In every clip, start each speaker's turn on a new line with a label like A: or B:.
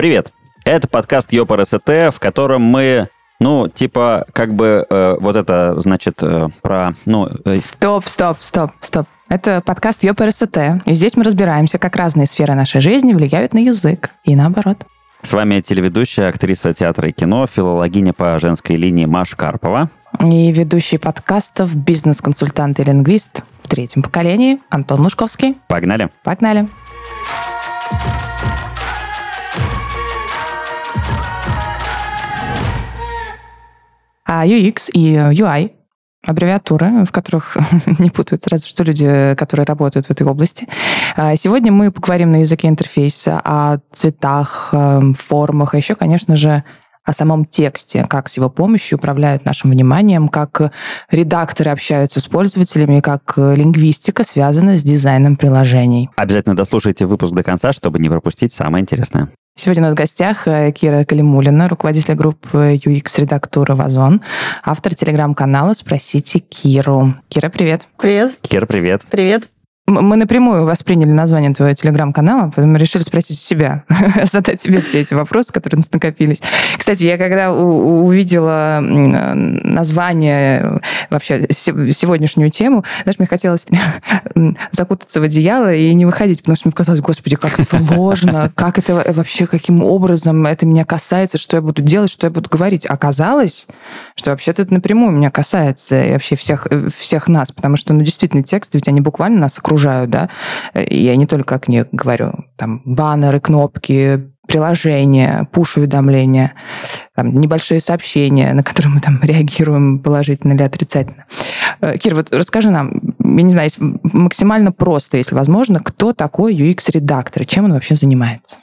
A: Привет! Это подкаст Ёпар СТ, в котором мы ну, типа, как бы э, вот это, значит, э, про... Ну,
B: э... Стоп, стоп, стоп, стоп. Это подкаст Ёпар СТ, и здесь мы разбираемся, как разные сферы нашей жизни влияют на язык, и наоборот.
A: С вами телеведущая, актриса театра и кино, филологиня по женской линии Маша Карпова.
B: И ведущий подкастов, бизнес-консультант и лингвист в третьем поколении Антон Лужковский.
A: Погнали.
B: Погнали. А UX и UI аббревиатуры, в которых не путаются разве что люди, которые работают в этой области. А сегодня мы поговорим на языке интерфейса о цветах, эм, формах, а еще, конечно же, о самом тексте, как с его помощью управляют нашим вниманием, как редакторы общаются с пользователями, как лингвистика связана с дизайном приложений.
A: Обязательно дослушайте выпуск до конца, чтобы не пропустить самое интересное.
B: Сегодня у нас в гостях э, Кира Калимулина, руководитель группы UX-редактура «Вазон», автор телеграм-канала «Спросите Киру». Кира, привет.
C: Привет.
A: Кира, привет.
C: Привет.
B: Мы напрямую восприняли название твоего телеграм-канала, поэтому решили спросить у себя, задать тебе все эти вопросы, которые у нас накопились. Кстати, я когда увидела название, вообще сегодняшнюю тему, знаешь, мне хотелось закутаться в одеяло и не выходить, потому что мне казалось, господи, как сложно, как это вообще, каким образом это меня касается, что я буду делать, что я буду говорить. Оказалось, что вообще-то это напрямую меня касается и вообще всех, всех нас, потому что, ну, действительно, тексты, ведь они буквально нас окружают окружают, да, я не только о книгах говорю, там баннеры, кнопки, приложения, пуш-уведомления, небольшие сообщения, на которые мы там реагируем положительно или отрицательно. Э, Кир, вот расскажи нам, я не знаю, максимально просто, если возможно, кто такой UX-редактор, чем он вообще занимается?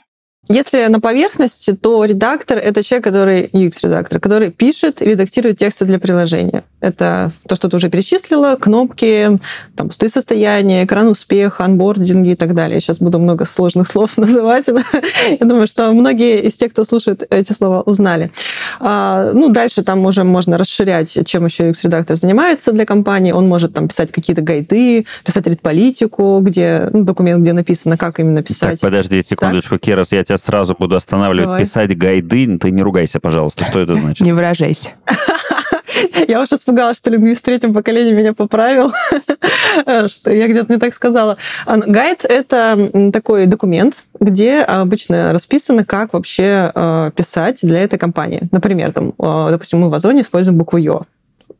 C: Если на поверхности, то редактор — это человек, который UX-редактор, который пишет и редактирует тексты для приложения. Это то, что ты уже перечислила, кнопки, там, пустые состояния, экран успеха, анбординги и так далее. Сейчас буду много сложных слов называть. Я думаю, что многие из тех, кто слушает эти слова, узнали. А, ну, дальше там уже можно расширять, чем еще UX-редактор занимается для компании. Он может там писать какие-то гайды, писать редполитику, где ну, документ, где написано, как именно писать.
A: Так, подожди секундочку, так? Керас, я тебя сразу буду останавливать. Давай. Писать гайды, ты не ругайся, пожалуйста. Что это значит?
B: Не выражайся.
C: Я уж испугалась, что лингвист в третьем меня поправил, что я где-то не так сказала. Гайд — это такой документ, где обычно расписано, как вообще э, писать для этой компании. Например, там, э, допустим, мы в Озоне используем букву «ё»,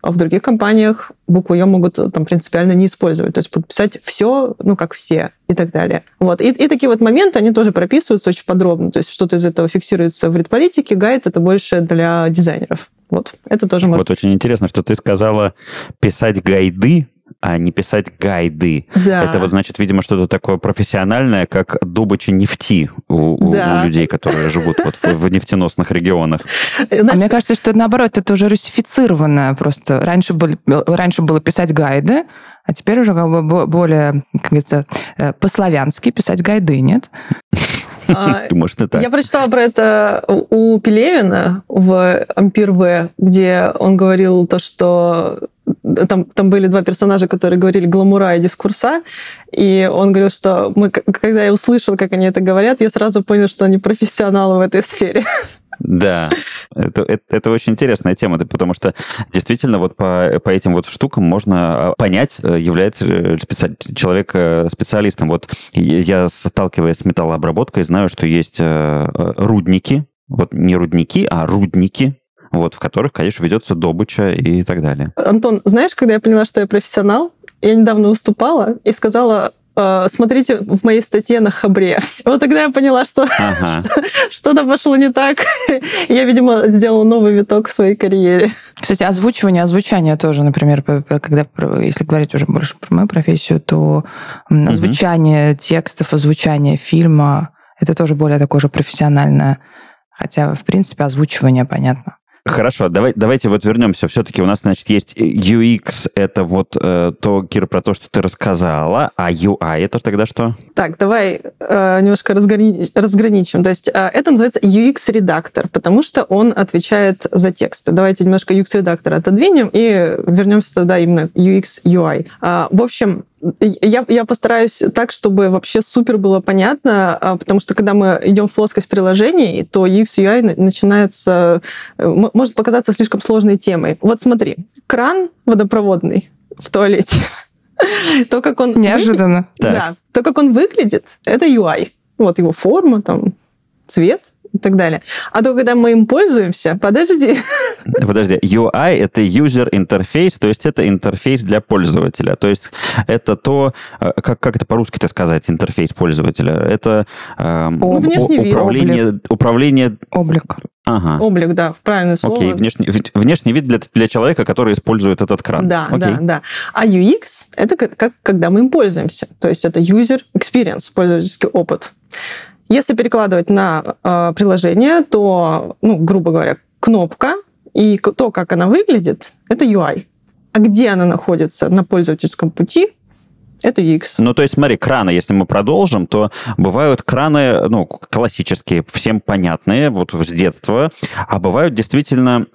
C: а в других компаниях букву «ё» могут там принципиально не использовать. То есть подписать все, ну, как все и так далее. Вот. И, и такие вот моменты, они тоже прописываются очень подробно. То есть что-то из этого фиксируется в редполитике. Гайд — это больше для дизайнеров. Вот, это тоже может...
A: Вот очень интересно, что ты сказала писать гайды, а не писать гайды. Да. Это вот значит, видимо, что-то такое профессиональное, как добыча нефти у, да. у людей, которые живут вот в, в нефтеносных регионах.
B: Значит, а мне кажется, что наоборот, это уже русифицированное просто. Раньше, были, раньше было писать гайды, а теперь уже как бы более, как говорится, э, по-славянски писать гайды, нет?
C: А, Может, это Я прочитала про это у Пелевина в «Ампир В», где он говорил то, что там, там были два персонажа, которые говорили гламура и дискурса, и он говорил, что мы, когда я услышал, как они это говорят, я сразу понял, что они профессионалы в этой сфере.
A: Да, это, это, это очень интересная тема, потому что действительно вот по, по этим вот штукам можно а, понять, э, является специ... человек э, специалистом. Вот я, сталкиваясь с металлообработкой, знаю, что есть э, рудники, вот не рудники, а рудники, вот, в которых, конечно, ведется добыча и так далее.
C: Антон, знаешь, когда я поняла, что я профессионал, я недавно выступала и сказала смотрите в моей статье на Хабре. Вот тогда я поняла, что ага. что-то пошло не так. Я, видимо, сделала новый виток в своей карьере.
B: Кстати, озвучивание, озвучание тоже, например, когда, если говорить уже больше про мою профессию, то озвучание угу. текстов, озвучание фильма, это тоже более такое же профессиональное. Хотя, в принципе, озвучивание понятно.
A: Хорошо, давай, давайте вот вернемся. Все-таки у нас, значит, есть UX, это вот э, то, Кира, про то, что ты рассказала, а UI это тогда что?
C: Так, давай э, немножко разграни... разграничим. То есть э, это называется UX-редактор, потому что он отвечает за тексты. Давайте немножко UX-редактора отодвинем и вернемся тогда именно UX-UI. Э, в общем, я, я постараюсь так, чтобы вообще супер было понятно, а, потому что когда мы идем в плоскость приложений, то UX UI начинается, э, может показаться слишком сложной темой. Вот смотри, кран водопроводный в туалете, то, как он...
B: Неожиданно.
C: Да, то, как он выглядит, это UI. Вот его форма, там, цвет, и так далее. А то, когда мы им пользуемся, подожди.
A: Подожди, UI — это user interface, то есть это интерфейс для пользователя. То есть это то, э, как, как это по-русски-то сказать, интерфейс пользователя? Это э,
C: ну, внешний
A: управление,
B: Облик.
A: управление...
B: Облик.
A: Ага.
C: Облик, да, правильное слово.
A: Окей, внешний, внешний вид для, для человека, который использует этот кран.
C: Да,
A: Окей.
C: да, да. А UX — это как, как когда мы им пользуемся. То есть это user experience, пользовательский опыт. Если перекладывать на э, приложение, то, ну, грубо говоря, кнопка и то, как она выглядит, это UI. А где она находится на пользовательском пути, это UX.
A: Ну, то есть, смотри, краны, если мы продолжим, то бывают краны, ну, классические, всем понятные, вот с детства, а бывают действительно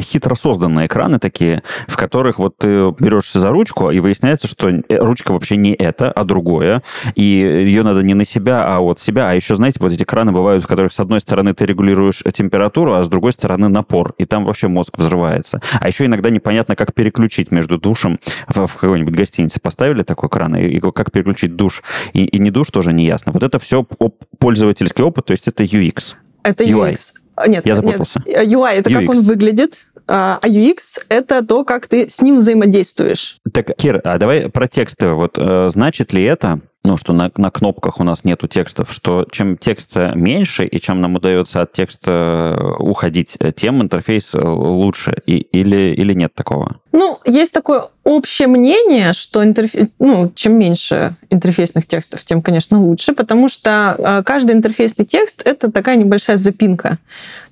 A: хитро созданные краны такие, в которых вот ты берешься за ручку, и выясняется, что э, ручка вообще не это, а другое, и ее надо не на себя, а от себя. А еще, знаете, вот эти краны бывают, в которых с одной стороны ты регулируешь температуру, а с другой стороны напор, и там вообще мозг взрывается. А еще иногда непонятно, как переключить между душем в какой-нибудь гостинице. Поставили такой кран, и, и как переключить душ и, и не душ тоже не ясно. Вот это все пользовательский опыт, то есть это UX.
C: Это
A: UI.
C: UX. А, Нет,
A: Я
C: нет,
A: запутался.
C: UI это как
A: UX.
C: он выглядит, а а UX это то, как ты с ним взаимодействуешь.
A: Так, Кир, а давай про тексты. Вот э, значит ли это, ну, что на, на кнопках у нас нету текстов, что чем текста меньше и чем нам удается от текста э, уходить, э, тем интерфейс э, лучше? И, или, или нет такого?
C: Ну, есть такое общее мнение, что интерфе- ну, чем меньше интерфейсных текстов, тем, конечно, лучше, потому что э, каждый интерфейсный текст это такая небольшая запинка.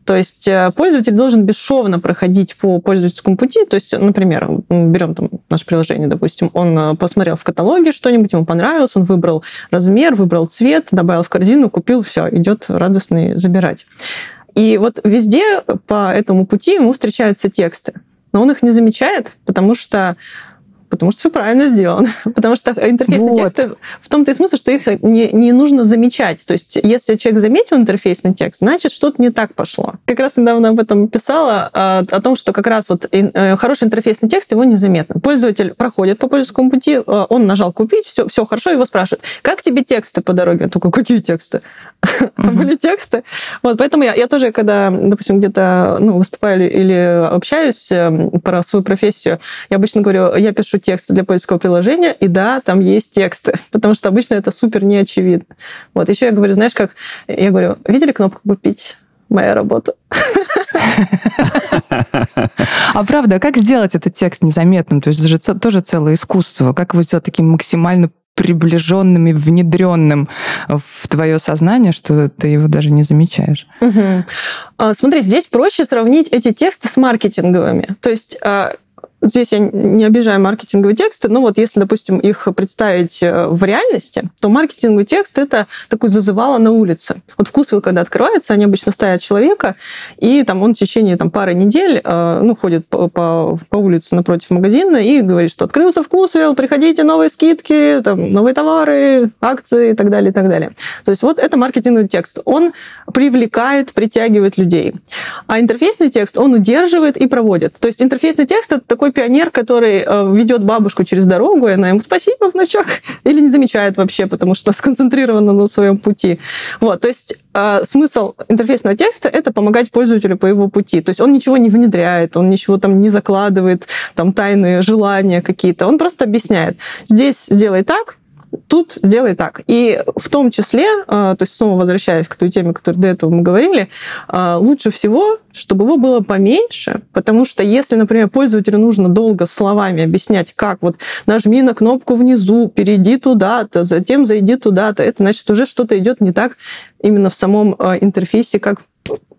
C: То есть э, пользователь должен бесшовно проходить по пользовательскому пути. То есть, например, берем там наше приложение, допустим, он э, посмотрел в каталоге что-нибудь, ему понравилось, он выбрал размер, выбрал цвет, добавил в корзину, купил, все, идет радостный забирать. И вот везде по этому пути ему встречаются тексты. Но он их не замечает, потому что Потому что все правильно сделано. Потому что интерфейсные
B: Вот.
C: тексты в том-то и смысл, что их не, не нужно замечать. То есть, если человек заметил интерфейсный текст, значит, что-то не так пошло. Как раз недавно об этом писала, а, о том, что как раз вот э, хороший интерфейсный текст, его незаметно. Пользователь проходит по пользовательскому пути, э, он нажал купить, все, все хорошо, его спрашивают, как тебе тексты по дороге? Он такой, какие тексты? Были тексты. Вот, поэтому я, я тоже, когда, допустим, где-то ну, выступаю или, общаюсь э, про свою профессию, я обычно говорю, я пишу тексты для польского приложения, и да, там есть тексты, потому что обычно это супер неочевидно. Вот, еще я говорю, знаешь, как, я говорю, видели кнопку «Купить»? Моя работа.
B: А правда, как сделать этот текст незаметным? То есть это же тоже целое искусство. Как его сделать таким максимально приближенным и внедренным в твое сознание, что ты его даже не замечаешь.
C: А, Смотри, здесь проще сравнить эти тексты с маркетинговыми. То есть а, здесь я не обижаю маркетинговые тексты, но вот если, допустим, их представить э, в реальности, то маркетинговый текст — это такой зазывало на улице. Вот вкусвилл, когда открывается, они обычно ставят человека, и там он в течение там, пары недель э, ну, ходит по, по, по улице напротив магазина и говорит, что открылся вкусвилл, приходите, новые скидки, там, новые товары, акции и так далее, и так далее. То есть вот это маркетинговый текст. Он привлекает, притягивает людей. А интерфейсный текст он удерживает и проводит. То есть интерфейсный текст это такой пионер, который э, ведет бабушку через дорогу, и она ему спасибо, внучок, или не замечает вообще, потому что сконцентрирована на своем пути. Вот, то есть э, смысл интерфейсного текста это помогать пользователю по его пути. То есть он ничего не внедряет, он ничего там не закладывает, там тайные желания какие-то. Он просто объясняет. Здесь сделай так, тут сделай так. И в том числе, э, то есть снова возвращаясь к той теме, которую до этого мы говорили, э, лучше всего, чтобы его было поменьше, потому что если, например, пользователю нужно долго словами объяснять, как вот нажми на кнопку внизу, перейди туда-то, затем зайди туда-то, это значит уже что-то идет не так именно в самом э, интерфейсе, как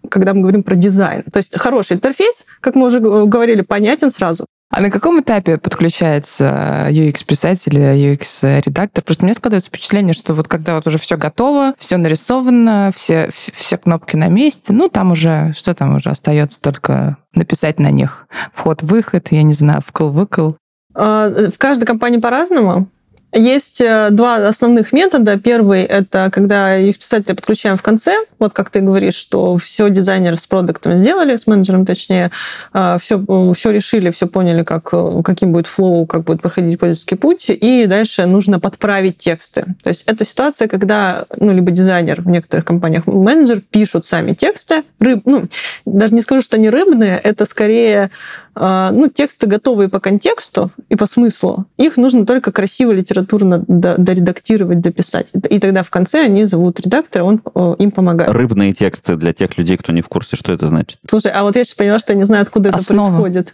C: когда мы говорим про дизайн. То есть хороший интерфейс, как мы уже говорили, понятен сразу.
B: А на каком этапе подключается UX-писатель или UX-редактор? Просто мне складывается впечатление, что вот когда вот уже все готово, все нарисовано, все, все кнопки на месте, ну там уже, что там уже остается только написать на них вход-выход, я не знаю, вкл-выкл.
C: Э, В каждой компании по-разному. Есть э, два основных метода. Первый — это когда UX-писателя подключаем в конце. Вот как ты говоришь, что все дизайнеры с продуктом сделали, с менеджером точнее, все, э, все решили, все поняли, как, э, каким будет флоу, как будет проходить пользовательский путь, и дальше нужно подправить тексты. То есть это ситуация, когда ну, либо дизайнер в некоторых компаниях, менеджер пишут сами тексты. Рыб, ну, даже не скажу, что они рыбные, это скорее ну, тексты готовые по контексту и по смыслу. Их нужно только красиво литературно доредактировать, дописать. И тогда в конце они зовут редактора, он им помогает.
A: Рыбные тексты для тех людей, кто не в курсе, что это значит?
C: Слушай, а вот я сейчас поняла, что я не знаю, откуда Основа. это происходит.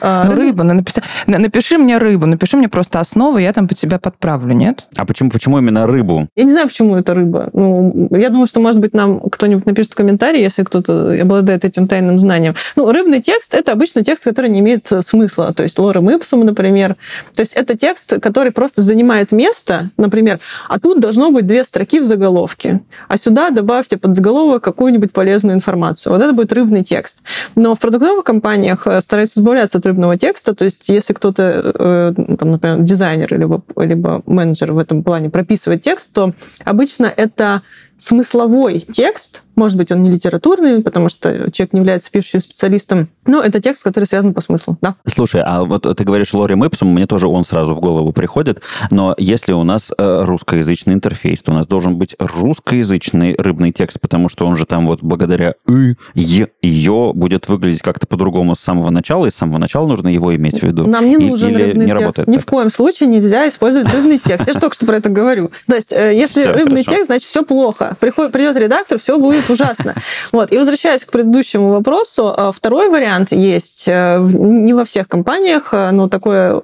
B: А, ну, рыба, ну, напиши, напиши мне рыбу, напиши мне просто основу, я там по тебя подправлю, нет?
A: А почему, почему именно рыбу?
C: Я не знаю, почему это рыба. Ну, я думаю, что, может быть, нам кто-нибудь напишет в комментарии, если кто-то обладает этим тайным знанием. Ну, рыбный текст – это обычно текст, который не имеет смысла. То есть лорем ипсум, например. То есть это текст, который просто занимает место, например, а тут должно быть две строки в заголовке, а сюда добавьте под заголовок какую-нибудь полезную информацию. Вот это будет рыбный текст. Но в продуктовых компаниях э, стараются избавляться от рыбного текста. То есть если кто-то, э, там, например, дизайнер либо, либо менеджер в этом плане прописывает текст, то обычно это смысловой текст, может быть, он не литературный, потому что человек не является пишущим специалистом, но это текст, который связан по смыслу, да.
A: Слушай, а вот ты говоришь Лори Мэпсом, мне тоже он сразу в голову приходит, но если у нас э, русскоязычный интерфейс, то у нас должен быть русскоязычный рыбный текст, потому что он же там вот благодаря «ы», «е», «ё» будет выглядеть как-то по-другому с самого начала, и с самого начала нужно его иметь в виду.
C: Нам не нужен и, рыбный не текст. Ни так? в коем случае нельзя использовать рыбный текст. Я же только что про это говорю. То есть, э, если рыбный текст, значит, все плохо. Приходит, придет редактор, все будет будет ужасно. Вот. И возвращаясь к предыдущему вопросу, э, второй вариант есть э, не во всех компаниях, э, но такое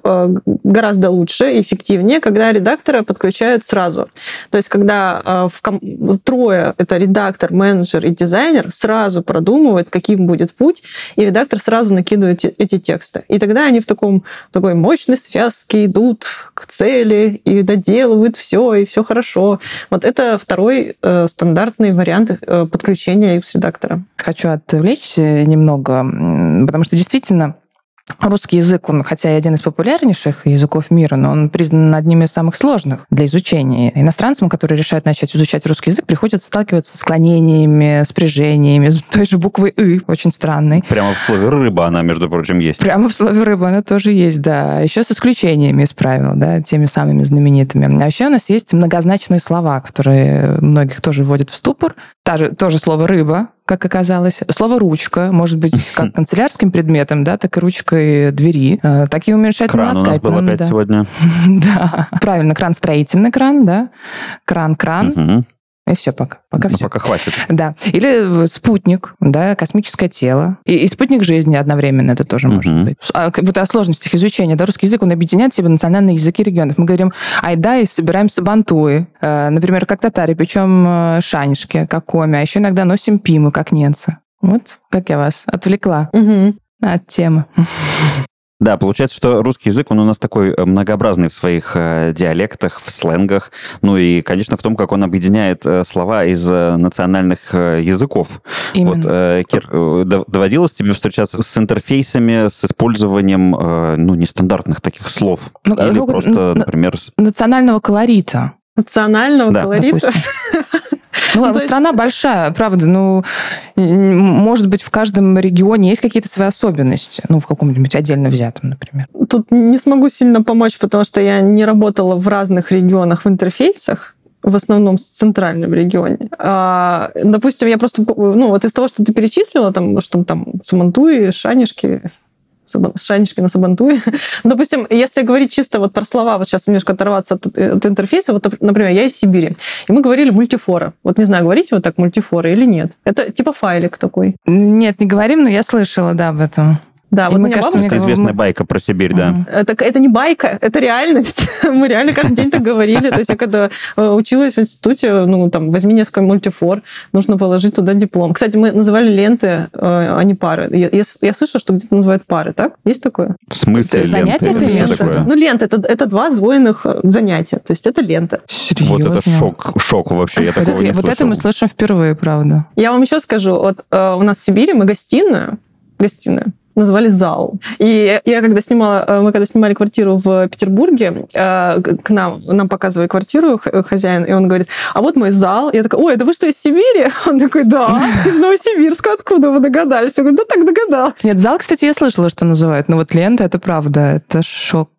C: гораздо лучше, эффективнее, когда редактора подключают сразу. То есть, когда в ком... трое, это редактор, менеджер и дизайнер, сразу продумывают, каким будет путь, и редактор сразу накидывает эти тексты. И тогда они в таком, такой мощной связке идут к цели и доделывают все, и все хорошо. Вот это второй стандартный вариант э, подключения UX-редактора.
B: Хочу отвлечься немного, потому что действительно Русский язык, он, хотя и один из популярнейших языков мира, но он признан одним из самых сложных для изучения. Иностранцам, которые решают начать изучать русский язык, приходится сталкиваться с склонениями, спряжениями, с той же буквой «ы», очень странной.
A: Прямо в слове «рыба» она, между прочим, есть.
B: Прямо в слове «рыба» она тоже есть, да. Еще с исключениями из правил, да, теми самыми знаменитыми. А еще у нас есть многозначные слова, которые многих тоже вводят в ступор. Та же, тоже слово «рыба», как оказалось. Слово «ручка» может быть как канцелярским предметом, да, так и ручкой двери. Э, так и уменьшательным
A: Кран у нас был опять
B: да.
A: сегодня.
B: да, правильно, кран строительный кран, да, кран-кран. И все, пока. Пока
A: ну,
B: все.
A: пока хватит.
B: Да. Или спутник, да, космическое тело. И, и спутник жизни одновременно это тоже угу. может быть. А, вот о сложностях изучения. Да, русский язык, он объединяет в себе национальные языки регионов. Мы говорим айда и собираем сабантуи. Э, например, как татари, причем э, шанишки, как коми. А еще иногда носим пимы, как ненцы. Вот как я вас отвлекла угу. от темы.
A: Да, получается, что русский язык, он у нас такой э, многообразный в своих э, диалектах, в сленгах, ну и, конечно, в том, как он объединяет э, слова из национальных языков. Именно. Вот, Кир, доводилось тебе встречаться с интерфейсами, с использованием, ну, нестандартных таких слов? Ну, Или просто, например...
B: Национального колорита.
C: Национального да. колорита?
B: Ну, ну страна есть... большая, правда. Ну, может быть, в каждом регионе есть какие-то свои особенности. Ну, в каком-нибудь отдельно взятом, например.
C: Тут не смогу сильно помочь, потому что я не работала в разных регионах в интерфейсах в основном в центральном регионе. А, допустим, я просто, ну, вот из того, что ты перечислила, там, что там Самантуи, Шанишки, шанишки на Сабантуе. Допустим, если говорить чисто вот про слова, вот сейчас немножко оторваться от, от интерфейса, вот, например, я из Сибири, и мы говорили мультифора. Вот не знаю, говорите вот так мультифора или нет? Это типа файлик такой.
B: Нет, не говорим, но я слышала, да, об этом.
C: Да,
A: и вот мне кажется, бабушка... это известная байка про Сибирь, да.
C: Это, это не байка, это реальность. Мы реально каждый день так говорили. То есть я когда э, училась в институте, ну, там, возьми несколько мультифор, нужно положить туда диплом. Кстати, мы называли ленты, э, а не пары. Я, я, я слышала, что где-то называют пары, так? Есть такое?
A: В смысле
B: Занятие это лента?
C: Ну, лента это, это два сдвоенных э, занятия. То есть это лента.
B: Серьезно?
A: Вот это шок, шок вообще. Я такого не
B: Вот это мы слышим впервые, правда.
C: Я вам еще скажу. Вот у нас в Сибири мы гостиную, гостиную, называли зал. И я когда снимала, э, мы когда снимали квартиру в Петербурге, э, к нам, нам показывали квартиру хозяин, и он говорит, а вот мой зал. Я такая, ой, это вы что, из Сибири? Он такой, да, из Новосибирска, откуда вы догадались? Я говорю, да так догадалась.
B: Нет, зал, кстати, я слышала, что называют, но вот лента, это правда, это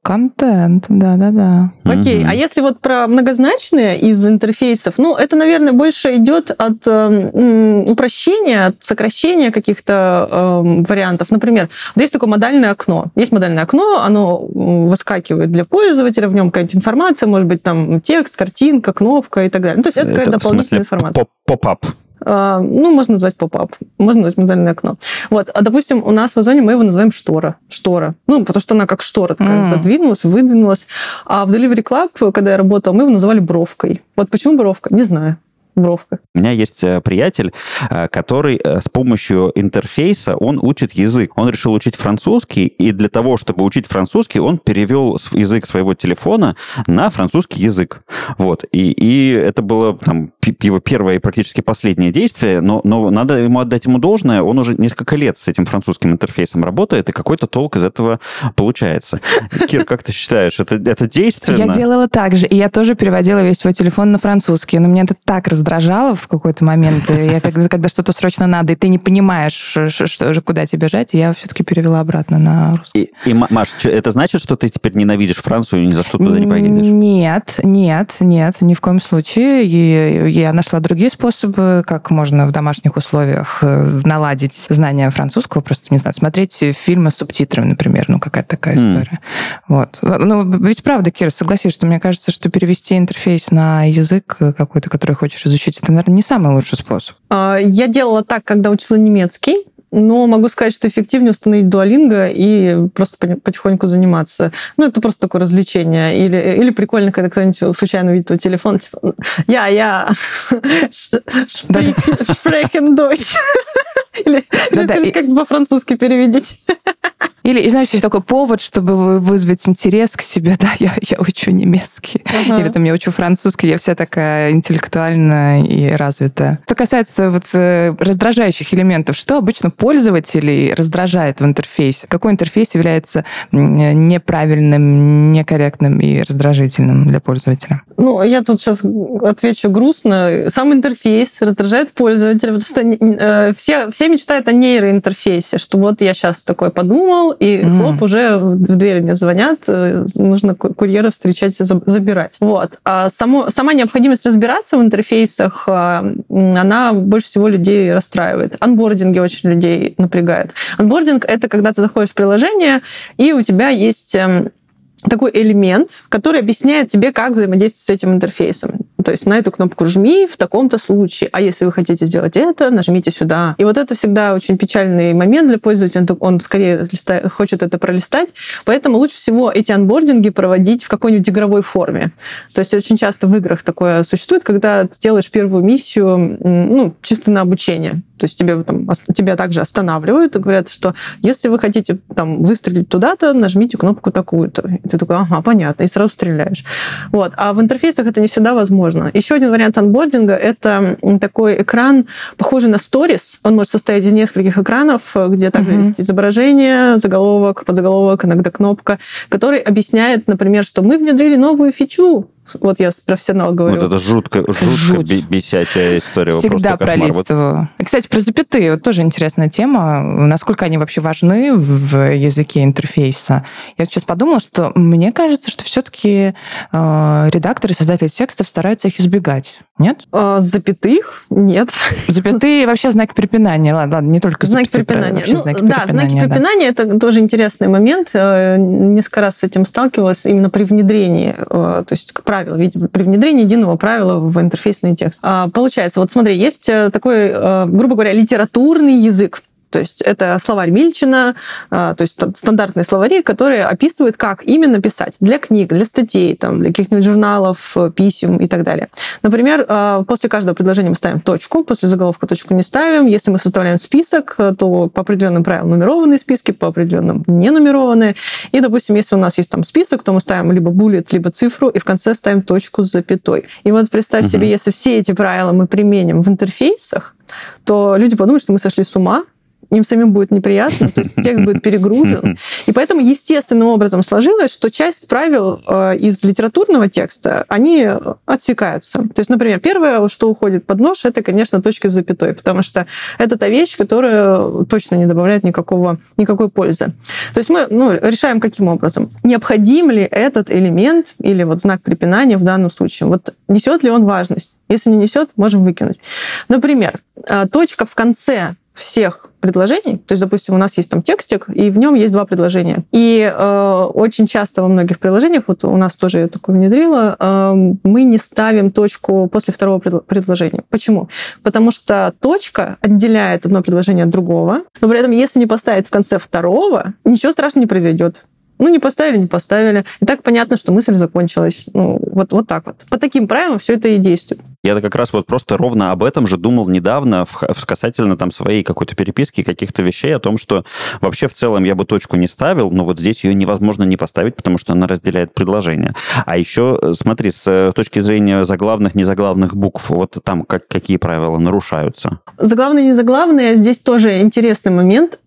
B: шок-контент, да-да-да.
C: Окей, а если вот про многозначные из интерфейсов, ну, это, наверное, больше идет от э, упрощения, от сокращения каких-то э, вариантов. Например, вот есть такое модальное окно. Есть модальное окно, оно выскакивает для пользователя, в нем какая-нибудь информация, может быть, там текст, картинка, кнопка и так далее. Ну, то есть это, это какая-то дополнительная информация.
A: Pop-up.
C: А, ну, можно назвать pop-up, можно назвать модальное окно. Вот, а, допустим, у нас в Озоне мы его называем штора. Штора. Ну, потому что она как штора такая mm. задвинулась, выдвинулась. А в Delivery Club, когда я работала, мы его называли бровкой. Вот почему бровка? Не знаю бровка.
A: У меня есть э, приятель, э, который э, с помощью интерфейса, он учит язык. Он решил учить французский, и для того, чтобы учить французский, он перевел язык своего телефона на французский язык. Вот. И, и это было там, его первое и практически последнее действие, но, но надо ему отдать ему должное, он уже несколько лет с этим французским интерфейсом работает, и какой-то толк из этого получается. Кир, как ты считаешь, это, это действенно?
B: Я делала так же, и я тоже переводила весь свой телефон на французский, но мне это так раздражало раздражало в какой-то момент. Я, когда, когда что-то срочно надо, и ты не понимаешь, что, что, куда тебе бежать, я все-таки перевела обратно на русский.
A: И, и Маш, это значит, что ты теперь ненавидишь Францию и ни за что туда не поедешь?
B: Нет, нет, нет, ни в коем случае. И я нашла другие способы, как можно в домашних условиях э, наладить знание французского, просто, не знаю, смотреть фильмы с субтитрами, например, ну, какая-то такая mm. история. Вот. Ну, ведь правда, Кира, согласись, что мне кажется, что перевести интерфейс на язык какой-то, который хочешь изучить, это, наверное, не самый лучший способ.
C: А, я делала так, когда учила немецкий, но могу сказать, что эффективнее установить дуалинго и просто потихоньку заниматься. Ну, это просто такое развлечение. Или, или прикольно, когда кто-нибудь случайно видит твой телефон, типа, я, я, шпрехен дочь. Или как по-французски переведите.
B: Или, знаешь, есть такой повод, чтобы вызвать интерес к себе. Да, я, я учу немецкий. Ага. Или там я учу французский. Я вся такая интеллектуальная и развитая. Что касается вот э, раздражающих элементов, что обычно пользователей раздражает в интерфейсе? Какой интерфейс является неправильным, некорректным и раздражительным для пользователя?
C: Ну, я тут сейчас отвечу грустно. Сам интерфейс раздражает пользователя, потому что э, все, все мечтают о нейроинтерфейсе, что вот я сейчас такой подумал, и mm. хлоп, уже в дверь мне звонят, э, нужно курьера встречать и забирать. Вот. А само, сама необходимость разбираться в интерфейсах, а, она больше всего людей расстраивает. Анбординги очень людей напрягает. Анбординг — это когда ты заходишь в приложение, и у тебя есть эм, такой элемент, который объясняет тебе, как взаимодействовать с этим интерфейсом. То есть на эту кнопку жми в таком-то случае. А если вы хотите сделать это, нажмите сюда. И вот это всегда очень печальный момент для пользователя. Он скорее хочет это пролистать. Поэтому лучше всего эти анбординги проводить в какой-нибудь игровой форме. То есть очень часто в играх такое существует, когда ты делаешь первую миссию ну, чисто на обучение. То есть тебе, там, тебя также останавливают и говорят, что если вы хотите там, выстрелить туда-то, нажмите кнопку такую-то. И ты такой, ага, понятно, и сразу стреляешь. Вот. А в интерфейсах это не всегда возможно. Еще один вариант анбординга — это такой экран, похожий на сторис. Он может состоять из нескольких экранов, где также uh-huh. есть изображение, заголовок, подзаголовок, иногда кнопка, который объясняет, например, что мы внедрили новую фичу, вот я профессионал говорю.
A: Вот это жутко, жутко Жуть. бесячая история.
B: Всегда пролистываю. Вот. Кстати, про запятые. Вот тоже интересная тема. Насколько они вообще важны в языке интерфейса. Я сейчас подумала, что мне кажется, что все-таки э, редакторы, создатели текстов стараются их избегать. Нет?
C: А, запятых? Нет.
B: Запятые вообще знаки препинания. Ладно, ладно не только
C: знаки препинания. Ну, знаки да, препинания, знаки препинания да. это тоже интересный момент. Э, несколько раз с этим сталкивалась именно при внедрении, э, то есть к правилу, при внедрении единого правила в интерфейсный текст. А, получается, вот смотри, есть э, такой, грубо говоря, литературный язык. То есть это словарь Мильчина, а, то есть стандартные словари, которые описывают, как именно писать для книг, для статей, там, для каких-нибудь журналов, писем и так далее. Например, а, после каждого предложения мы ставим точку, после заголовка точку не ставим. Если мы составляем список, то по определенным правилам нумерованные списки, по определенным не нумерованные. И, допустим, если у нас есть там список, то мы ставим либо буллет, либо цифру, и в конце ставим точку с запятой. И вот представь угу. себе, если все эти правила мы применим в интерфейсах, то люди подумают, что мы сошли с ума, им самим будет неприятно, то есть текст будет перегружен. И поэтому естественным образом сложилось, что часть правил э, из литературного текста, они отсекаются. То есть, например, первое, что уходит под нож, это, конечно, точка с запятой, потому что это та вещь, которая точно не добавляет никакого, никакой пользы. То есть мы ну, решаем каким образом? Необходим ли этот элемент или вот знак препинания в данном случае? Вот несет ли он важность? Если не несет, можем выкинуть. Например, э, точка в конце всех предложений. То есть, допустим, у нас есть там текстик, и в нем есть два предложения. И э, очень часто во многих приложениях, вот у нас тоже я такое внедрила, э, мы не ставим точку после второго предложения. Почему? Потому что точка отделяет одно предложение от другого, но при этом, если не поставить в конце второго, ничего страшного не произойдет. Ну, не поставили, не поставили. И так понятно, что мысль закончилась. Ну, вот, вот так вот. По таким правилам все это и действует.
A: Я как раз вот просто ровно об этом же думал недавно в, в касательно там своей какой-то переписки, каких-то вещей, о том, что вообще в целом я бы точку не ставил, но вот здесь ее невозможно не поставить, потому что она разделяет предложение. А еще, смотри, с э, точки зрения заглавных, незаглавных букв, вот там как, какие правила нарушаются?
C: Заглавные, незаглавные, здесь тоже интересный момент.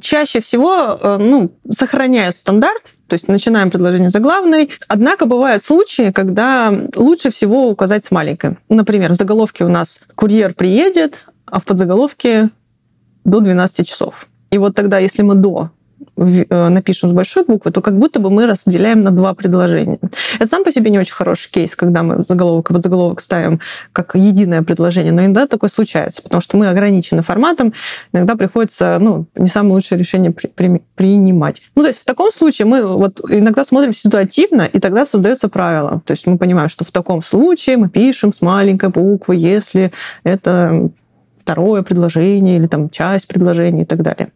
C: Чаще всего, э, ну, сохраняют стандарт, то есть начинаем предложение заглавной. Однако бывают случаи, когда лучше всего указать с маленькой. Например, в заголовке у нас «Курьер приедет», а в подзаголовке «До 12 часов». И вот тогда, если мы «до» напишем с большой буквы, то как будто бы мы разделяем на два предложения. Это сам по себе не очень хороший кейс, когда мы заголовок и подзаголовок ставим как единое предложение, но иногда такое случается, потому что мы ограничены форматом, иногда приходится ну, не самое лучшее решение при, при, принимать. Ну, то есть в таком случае мы вот иногда смотрим ситуативно, и тогда создается правило. То есть мы понимаем, что в таком случае мы пишем с маленькой буквы, если это второе предложение или там часть предложения и так далее.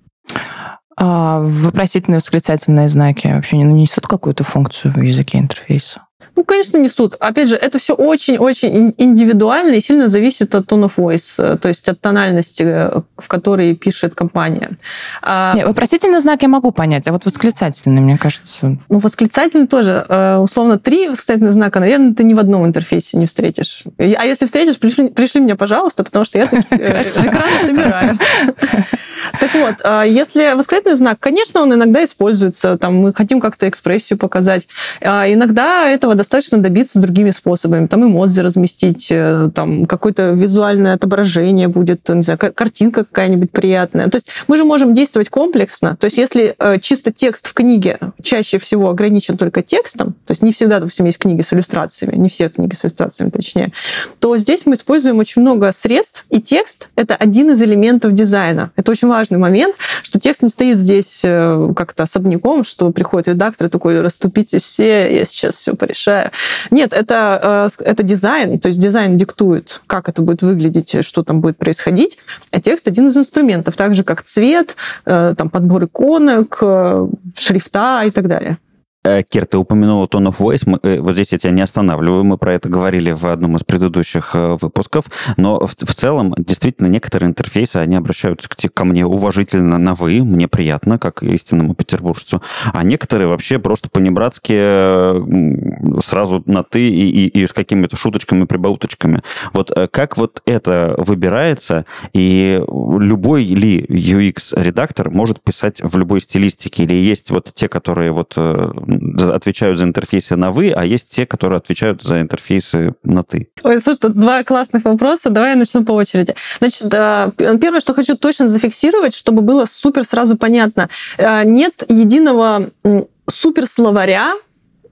B: А вопросительные восклицательные знаки вообще не несут какую-то функцию в языке интерфейса?
C: Ну, конечно, несут. Опять же, это все очень-очень индивидуально и сильно зависит от tone of voice, э, то есть от тональности, э, в которой пишет компания.
B: А... Нет, вопросительный знак я могу понять, а вот восклицательный, мне кажется...
C: Ну, восклицательный тоже. Э, условно, три восклицательных знака, наверное, ты ни в одном интерфейсе не встретишь. А если встретишь, пришли, пришли мне, пожалуйста, потому что я экран собираю. Так вот, если восклицательный знак, конечно, он иногда используется, там, мы хотим как-то экспрессию показать. Иногда этого достаточно добиться другими способами. Там эмодзи разместить, э, там какое-то визуальное отображение будет, не знаю, картинка какая-нибудь приятная. То есть мы же можем действовать комплексно. То есть если э, чисто текст в книге чаще всего ограничен только текстом, то есть не всегда, допустим, есть книги с иллюстрациями, не все книги с иллюстрациями, точнее, то здесь мы используем очень много средств, и текст — это один из элементов дизайна. Это очень важный момент, что текст не стоит здесь э, как-то особняком, что приходит редактор и такой, расступитесь все, я сейчас все порешаю. Нет, это, э, это дизайн, то есть дизайн диктует, как это будет выглядеть, что там будет происходить, а текст один из инструментов, так же как цвет, э, там, подбор иконок, шрифта и так далее.
A: Э, Кир, ты упомянула Tone of Voice. Мы, э, вот здесь я тебя не останавливаю. Мы про это говорили в одном из предыдущих э, выпусков. Но в, в целом, действительно, некоторые интерфейсы, они обращаются к, ко мне уважительно на «вы». Мне приятно, как истинному петербуржцу. А некоторые вообще просто по-небратски сразу на «ты» и, и, и с какими-то шуточками, прибауточками. Вот как вот это выбирается? И любой ли UX-редактор может писать в любой стилистике? Или есть вот те, которые вот отвечают за интерфейсы на «вы», а есть те, которые отвечают за интерфейсы на «ты».
C: Ой, слушай, два классных вопроса. Давай я начну по очереди. Значит, первое, что хочу точно зафиксировать, чтобы было супер сразу понятно. Э, нет единого суперсловаря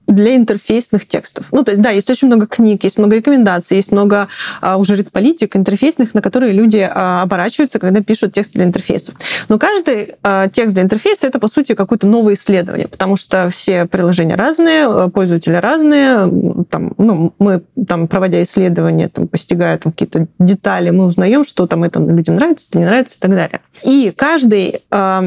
C: для интерфейсных текстов. Ну, то есть, да, есть очень много книг, есть много рекомендаций, есть много а, уже политик интерфейсных, на которые люди а, оборачиваются, когда пишут текст для интерфейсов. Но каждый а, текст для интерфейса это, по сути, какое-то новое исследование, потому что все приложения разные, а, пользователи разные. Там, ну, мы, там, проводя исследования, там, постигая там, какие-то детали, мы узнаем, что там это людям нравится, это не нравится и так далее. И каждый а,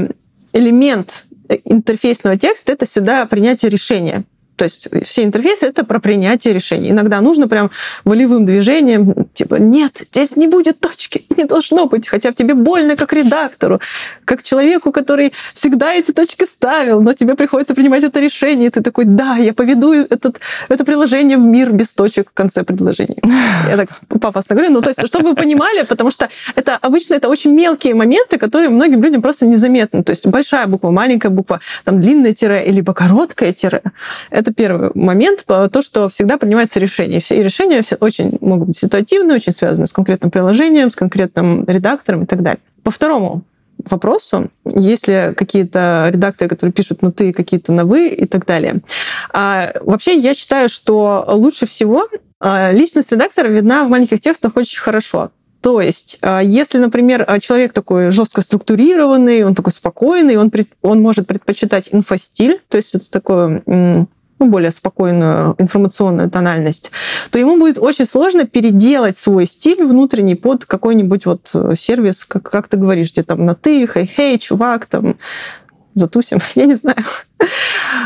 C: элемент интерфейсного текста это всегда принятие решения. То есть все интерфейсы — это про принятие решений. Иногда нужно прям волевым движением, типа, нет, здесь не будет точки, не должно быть, хотя в тебе больно как редактору, как человеку, который всегда эти точки ставил, но тебе приходится принимать это решение, и ты такой, да, я поведу этот, это приложение в мир без точек в конце предложения. Я так пафосно говорю. Ну, то есть, чтобы вы понимали, потому что это обычно это очень мелкие моменты, которые многим людям просто незаметны. То есть большая буква, маленькая буква, там длинное тире, либо короткое тире. Это первый момент, то, что всегда принимается решение. Все решения очень могут быть ситуативные, очень связаны с конкретным приложением, с конкретным редактором и так далее. По второму вопросу, если какие-то редакторы, которые пишут на ты, какие-то на вы и так далее. А, вообще, я считаю, что лучше всего а, личность редактора видна в маленьких текстах очень хорошо. То есть, а, если, например, человек такой жестко структурированный, он такой спокойный, он, он может предпочитать инфостиль, то есть это такое ну, более спокойную информационную тональность, то ему будет очень сложно переделать свой стиль внутренний под какой-нибудь вот сервис, как, как ты говоришь, где там на ты, хей-хей, чувак, там, затусим, я не знаю.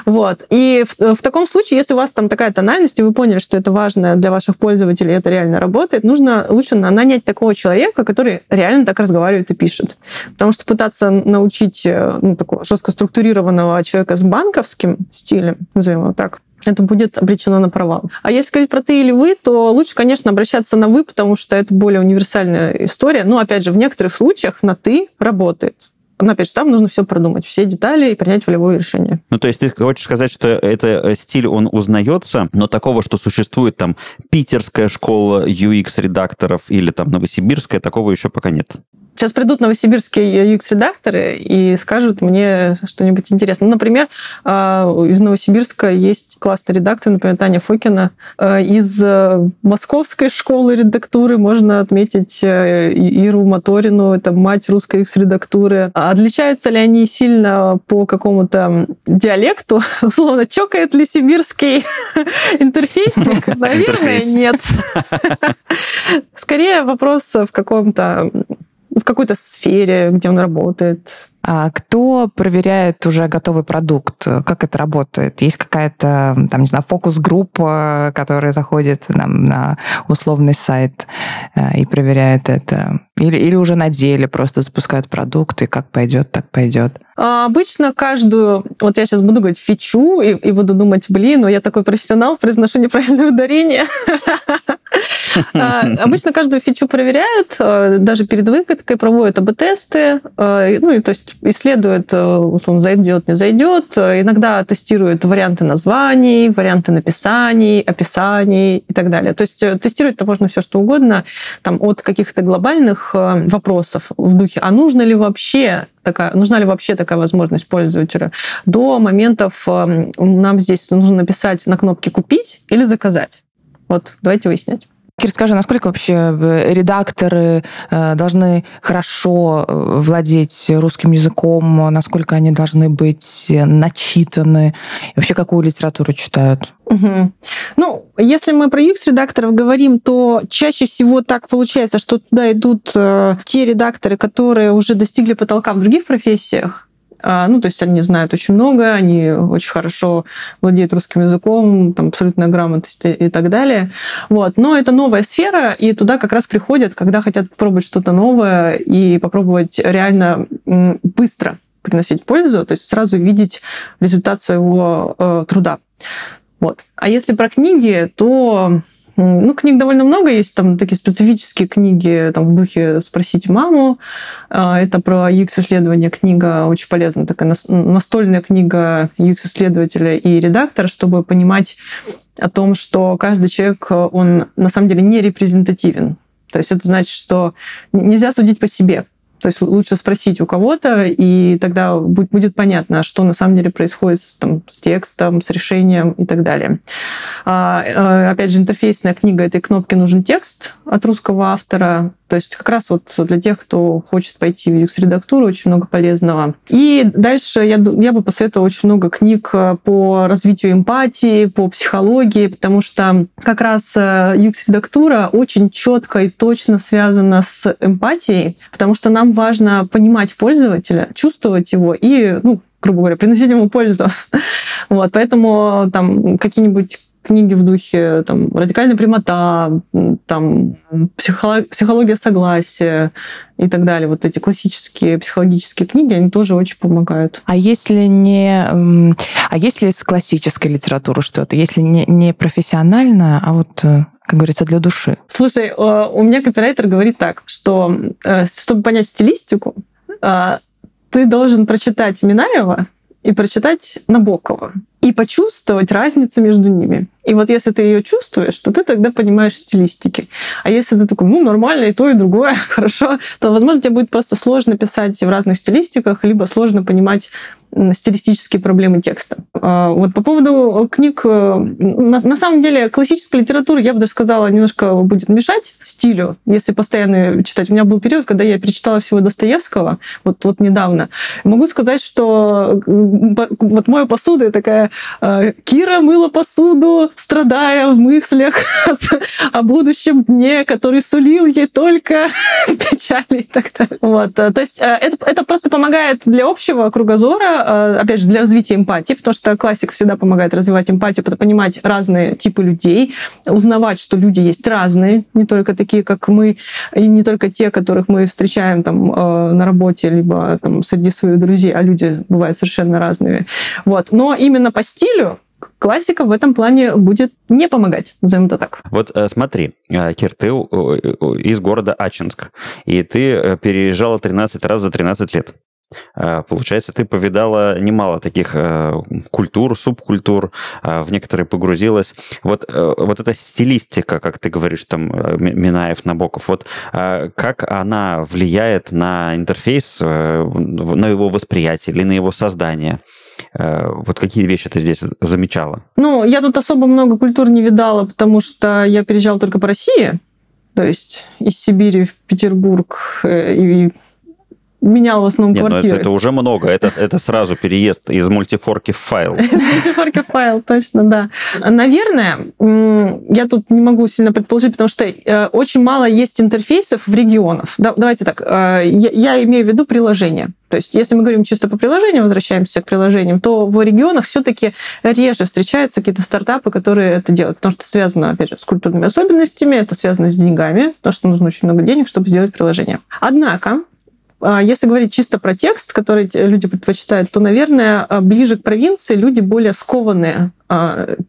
C: Вот. И в, в таком случае, если у вас там такая тональность, и вы поняли, что это важно для ваших пользователей, это реально работает, нужно лучше нанять такого человека, который реально так разговаривает и пишет. Потому что пытаться научить э, ну, такого жестко структурированного человека с банковским стилем, назовем его так, это будет обречено на провал. А если говорить про ты или вы, то лучше, конечно, обращаться на вы, потому что это более универсальная история. Но, опять же, в некоторых случаях на ты работает. Но, опять же, там нужно все продумать, все детали и принять волевое решение.
A: Ну, то есть ты хочешь сказать, что это э, стиль, он узнается, но такого, что существует там питерская школа UX-редакторов или там новосибирская, такого еще пока нет?
C: Сейчас придут новосибирские UX-редакторы и скажут мне что-нибудь интересное. Ну, например, а, из Новосибирска есть классный редактор, например, Таня Фокина. А, из э, московской школы редактуры можно отметить э, Иру Моторину, это мать русской UX-редактуры. Отличаются ли они сильно по какому-то диалекту? Условно, чокает ли сибирский интерфейсник? Наверное, нет. Скорее вопрос в каком-то в какой-то сфере, где он работает.
B: А кто проверяет уже готовый продукт? Как это работает? Есть какая-то, там, не знаю, фокус-группа, которая заходит нам на условный сайт э, и проверяет это? Или, или уже на деле просто запускают продукт, и как пойдет, так пойдет?
C: А обычно каждую, вот я сейчас буду говорить фичу, и, и буду думать, блин, ну я такой профессионал, произношу неправильное ударение. А, обычно каждую фичу проверяют, э, даже перед выкаткой проводят АБ-тесты, э, ну и то есть исследуют, э, условно, зайдет, не зайдет. Иногда тестируют варианты названий, варианты написаний, описаний и так далее. То есть тестировать-то можно все что угодно, там, от каких-то глобальных вопросов в духе, а нужно ли вообще такая, нужна ли вообще такая возможность пользователя, до моментов нам здесь нужно написать на кнопке «Купить» или «Заказать». Вот, давайте выяснять.
B: Кир, скажи, насколько вообще э, редакторы э, должны хорошо э, владеть русским языком, насколько они должны быть начитаны, и вообще какую литературу читают?
C: Угу. Ну, если мы про UX-редакторов говорим, то чаще всего так получается, что туда идут те редакторы, которые уже достигли потолка в других профессиях, ну, то есть они знают очень много, они очень хорошо владеют русским языком, там абсолютная грамотность и так далее. Вот. Но это новая сфера, и туда как раз приходят, когда хотят попробовать что-то новое и попробовать реально быстро приносить пользу, то есть сразу видеть результат своего э, труда. Вот. А если про книги, то ну, книг довольно много есть, там такие специфические книги, там в духе «Спросить маму». А, это про UX-исследование книга, очень полезная такая настольная книга UX-исследователя и редактора, чтобы понимать о том, что каждый человек, он на самом деле не репрезентативен. То есть это значит, что нельзя судить по себе. То есть лучше спросить у кого-то, и тогда будет понятно, что на самом деле происходит с, там, с текстом, с решением и так далее. А, э, опять же, интерфейсная книга этой кнопки «Нужен текст» от русского автора. То есть как раз вот для тех, кто хочет пойти в UX-редактуру, очень много полезного. И дальше я, я бы посоветовала очень много книг э, по развитию эмпатии, по психологии, потому что как раз э, UX-редактура очень четко и точно связана с эмпатией, потому что нам важно понимать пользователя, чувствовать его и, ну, грубо говоря, приносить ему пользу. Вот, поэтому там какие-нибудь книги в духе там, «Радикальная прямота», там, «Психология согласия» и так далее. Вот эти классические психологические книги, они тоже очень помогают.
B: А если не... А если из классической литературы что-то? Если не, не профессионально, а вот э, как говорится, для души.
C: Слушай, у меня копирайтер говорит так, что э, чтобы понять стилистику, э, ты должен прочитать Минаева и прочитать Набокова и почувствовать разницу между ними. И вот если ты ее чувствуешь, то ты тогда понимаешь стилистики. А если ты такой, ну, нормально и то, и другое, хорошо, то, возможно, тебе будет просто сложно писать в разных стилистиках, либо сложно понимать стилистические проблемы текста. А, вот по поводу книг, э, на, на самом деле классическая литература, я бы даже сказала, немножко будет мешать стилю, если постоянно читать. У меня был период, когда я перечитала всего Достоевского, вот, вот недавно. Могу сказать, что вот моя посуда такая, э, Кира мыла посуду, страдая в мыслях о будущем дне, который сулил ей только печали и так далее. Вот. То есть э, это, это просто помогает для общего кругозора, Э, опять же, для развития эмпатии, потому что классика всегда помогает развивать эмпатию, понимать разные типы людей, узнавать, что люди есть разные, не только такие, как мы, и не только те, которых мы встречаем там э, на работе, либо там среди своих друзей, а люди бывают совершенно разными. Вот. Но именно по стилю классика в этом плане будет не помогать, назовем это так.
A: Вот э, смотри, Кир, ты из города Ачинск, и ты переезжала 13 раз за 13 лет. А, получается, ты повидала немало таких э, культур, субкультур, а, в некоторые погрузилась. Вот, э, вот эта стилистика, как ты говоришь, там, э, Минаев, Набоков, вот как она влияет на интерфейс, на его восприятие или на его создание? Вот какие вещи ты здесь замечала?
C: Ну, я тут особо много культур не видала, потому что я переезжала только по России, то есть из Сибири в Петербург и менял в основном Нет, квартиры.
A: Это, это уже много. Это, это сразу переезд из мультифорки в файл.
C: Мультифорки в файл, точно, да. Наверное, я тут не могу сильно предположить, потому что э, очень мало есть интерфейсов в регионах. Давайте так, э, я имею в виду приложения. То есть, если мы говорим чисто по приложениям, возвращаемся к приложениям, то в регионах все-таки реже встречаются какие-то стартапы, которые это делают, потому что связано, опять же, с культурными особенностями, это связано с деньгами, потому что нужно очень много денег, чтобы сделать приложение. Однако, если говорить чисто про текст, который люди предпочитают, то, наверное, ближе к провинции люди более скованные. а,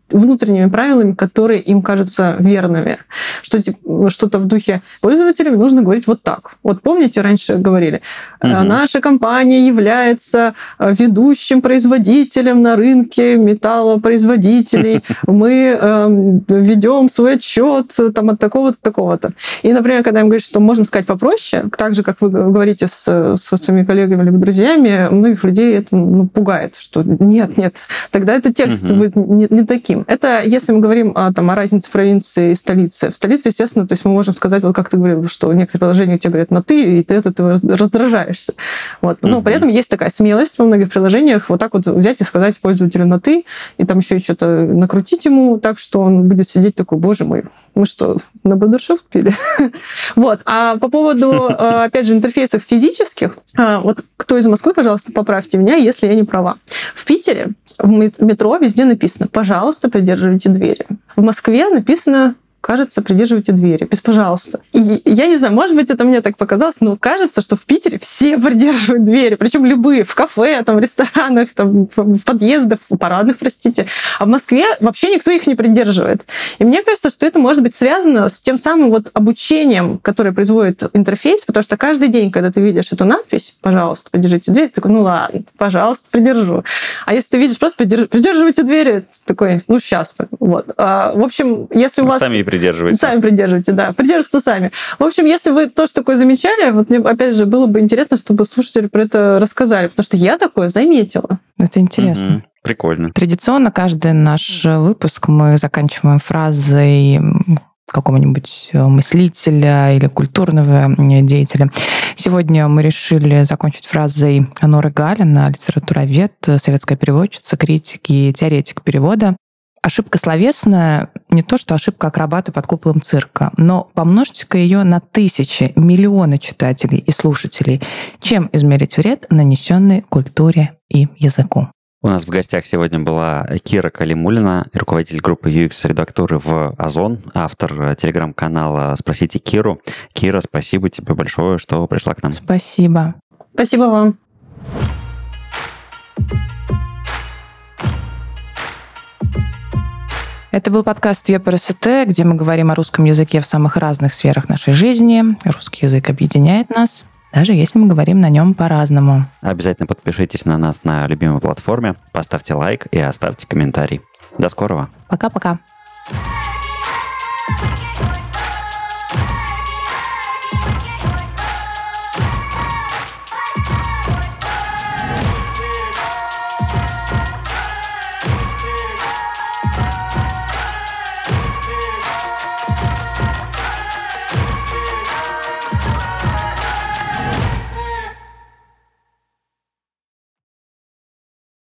C: внутренними правилами, которые им кажутся верными. Что, типа, что-то в духе пользователям нужно говорить вот так. Вот помните, раньше говорили, угу. наша компания является а, ведущим производителем на рынке металлопроизводителей. Мы эм, ведем свой отчет там, от такого-то, такого-то. И, например, когда им говорят, что можно сказать попроще, так же, как вы говорите с, со своими коллегами или друзьями, многих людей это ну, пугает, что нет, нет, тогда это текст угу. будет не, не таким. Это если мы говорим о, там, о разнице провинции и столицы. В столице, естественно, то есть мы можем сказать, вот как ты говорил, что некоторые приложения тебе говорят на «ты», и ты от этого раздражаешься. Вот. Но при этом есть такая смелость во многих приложениях вот так вот взять и сказать пользователю на «ты», и там еще что-то накрутить ему так, что он будет сидеть такой, боже мой, мы что, на Бадершофт пили? вот. А по поводу, э, опять же, интерфейсов физических, э, вот кто из Москвы, пожалуйста, поправьте меня, если я не права. В Питере в метро везде написано «пожалуйста, придерживайте двери». В Москве написано кажется, придерживайте двери. Без пожалуйста. И я не знаю, может быть, это мне так показалось, но кажется, что в Питере все придерживают двери, причем любые, в кафе, там, в ресторанах, там, в подъездах, в парадных, простите. А в Москве вообще никто их не придерживает. И мне кажется, что это может быть связано с тем самым вот обучением, которое производит интерфейс, потому что каждый день, когда ты видишь эту надпись, пожалуйста, придержите дверь, ты такой, ну ладно, пожалуйста, придержу. А если ты видишь просто придерживайте двери, ты такой, ну сейчас. Вот. А, в общем, если у вас...
A: Сами придерживаете.
C: Сами придерживайте, да. Придерживаться сами. В общем, если вы тоже такое замечали, вот мне, опять же, было бы интересно, чтобы слушатели про это рассказали, потому что я такое заметила.
B: Это интересно.
A: Угу. Прикольно.
B: Традиционно каждый наш выпуск мы заканчиваем фразой какого-нибудь мыслителя или культурного деятеля. Сегодня мы решили закончить фразой Норы Галина, литературовед, советская переводчица, критик и теоретик перевода. Ошибка словесная не то, что ошибка акробата под куполом цирка, но помножьте-ка ее на тысячи, миллионы читателей и слушателей. Чем измерить вред, нанесенный культуре и языку?
A: У нас в гостях сегодня была Кира Калимулина, руководитель группы UX-редактуры в Озон, автор телеграм-канала «Спросите Киру». Кира, спасибо тебе большое, что пришла к нам.
B: Спасибо.
C: Спасибо вам.
B: Это был подкаст ЕПРСТ, где мы говорим о русском языке в самых разных сферах нашей жизни. Русский язык объединяет нас, даже если мы говорим на нем по-разному.
A: Обязательно подпишитесь на нас на любимой платформе, поставьте лайк и оставьте комментарий. До скорого.
B: Пока-пока.
D: Пока.